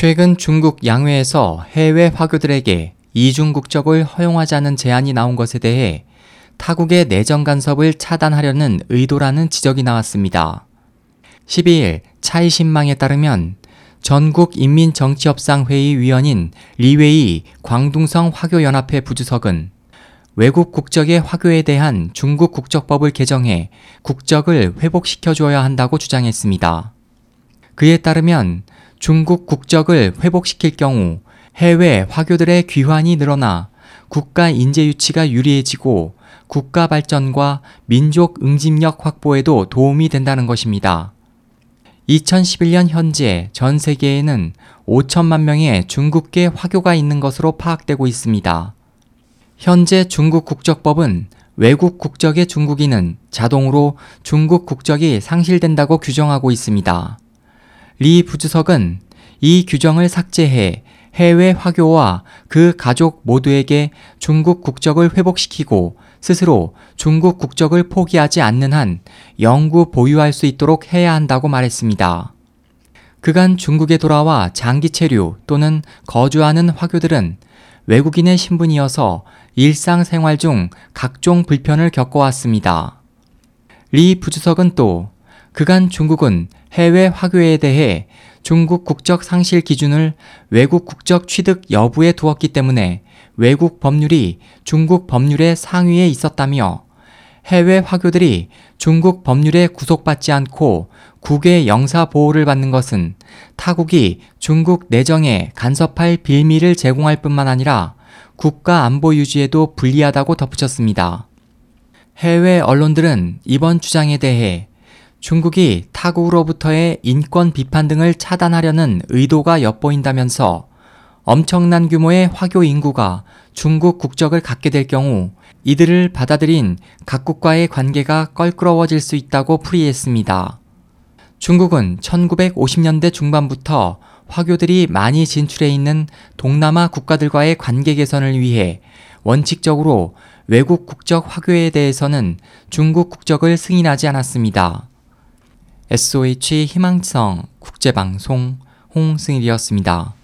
최근 중국 양회에서 해외 화교들에게 이중 국적을 허용하자는 제안이 나온 것에 대해 타국의 내정 간섭을 차단하려는 의도라는 지적이 나왔습니다. 12일 차이신망에 따르면 전국 인민정치협상회의 위원인 리웨이 광둥성 화교연합회 부주석은 외국 국적의 화교에 대한 중국 국적법을 개정해 국적을 회복시켜줘야 한다고 주장했습니다. 그에 따르면 중국 국적을 회복시킬 경우 해외 화교들의 귀환이 늘어나 국가 인재 유치가 유리해지고 국가 발전과 민족 응집력 확보에도 도움이 된다는 것입니다. 2011년 현재 전 세계에는 5천만 명의 중국계 화교가 있는 것으로 파악되고 있습니다. 현재 중국 국적법은 외국 국적의 중국인은 자동으로 중국 국적이 상실된다고 규정하고 있습니다. 리 부주석은 이 규정을 삭제해 해외 화교와 그 가족 모두에게 중국 국적을 회복시키고 스스로 중국 국적을 포기하지 않는 한 영구 보유할 수 있도록 해야 한다고 말했습니다. 그간 중국에 돌아와 장기 체류 또는 거주하는 화교들은 외국인의 신분이어서 일상생활 중 각종 불편을 겪어왔습니다. 리 부주석은 또 그간 중국은 해외 화교에 대해 중국 국적 상실 기준을 외국 국적 취득 여부에 두었기 때문에 외국 법률이 중국 법률의 상위에 있었다며 해외 화교들이 중국 법률에 구속받지 않고 국외 영사 보호를 받는 것은 타국이 중국 내정에 간섭할 빌미를 제공할 뿐만 아니라 국가 안보 유지에도 불리하다고 덧붙였습니다. 해외 언론들은 이번 주장에 대해 중국이 타국으로부터의 인권 비판 등을 차단하려는 의도가 엿보인다면서 엄청난 규모의 화교 인구가 중국 국적을 갖게 될 경우 이들을 받아들인 각국과의 관계가 껄끄러워질 수 있다고 풀이했습니다. 중국은 1950년대 중반부터 화교들이 많이 진출해 있는 동남아 국가들과의 관계 개선을 위해 원칙적으로 외국 국적 화교에 대해서는 중국 국적을 승인하지 않았습니다. SOH 희망성 국제방송 홍승일이었습니다.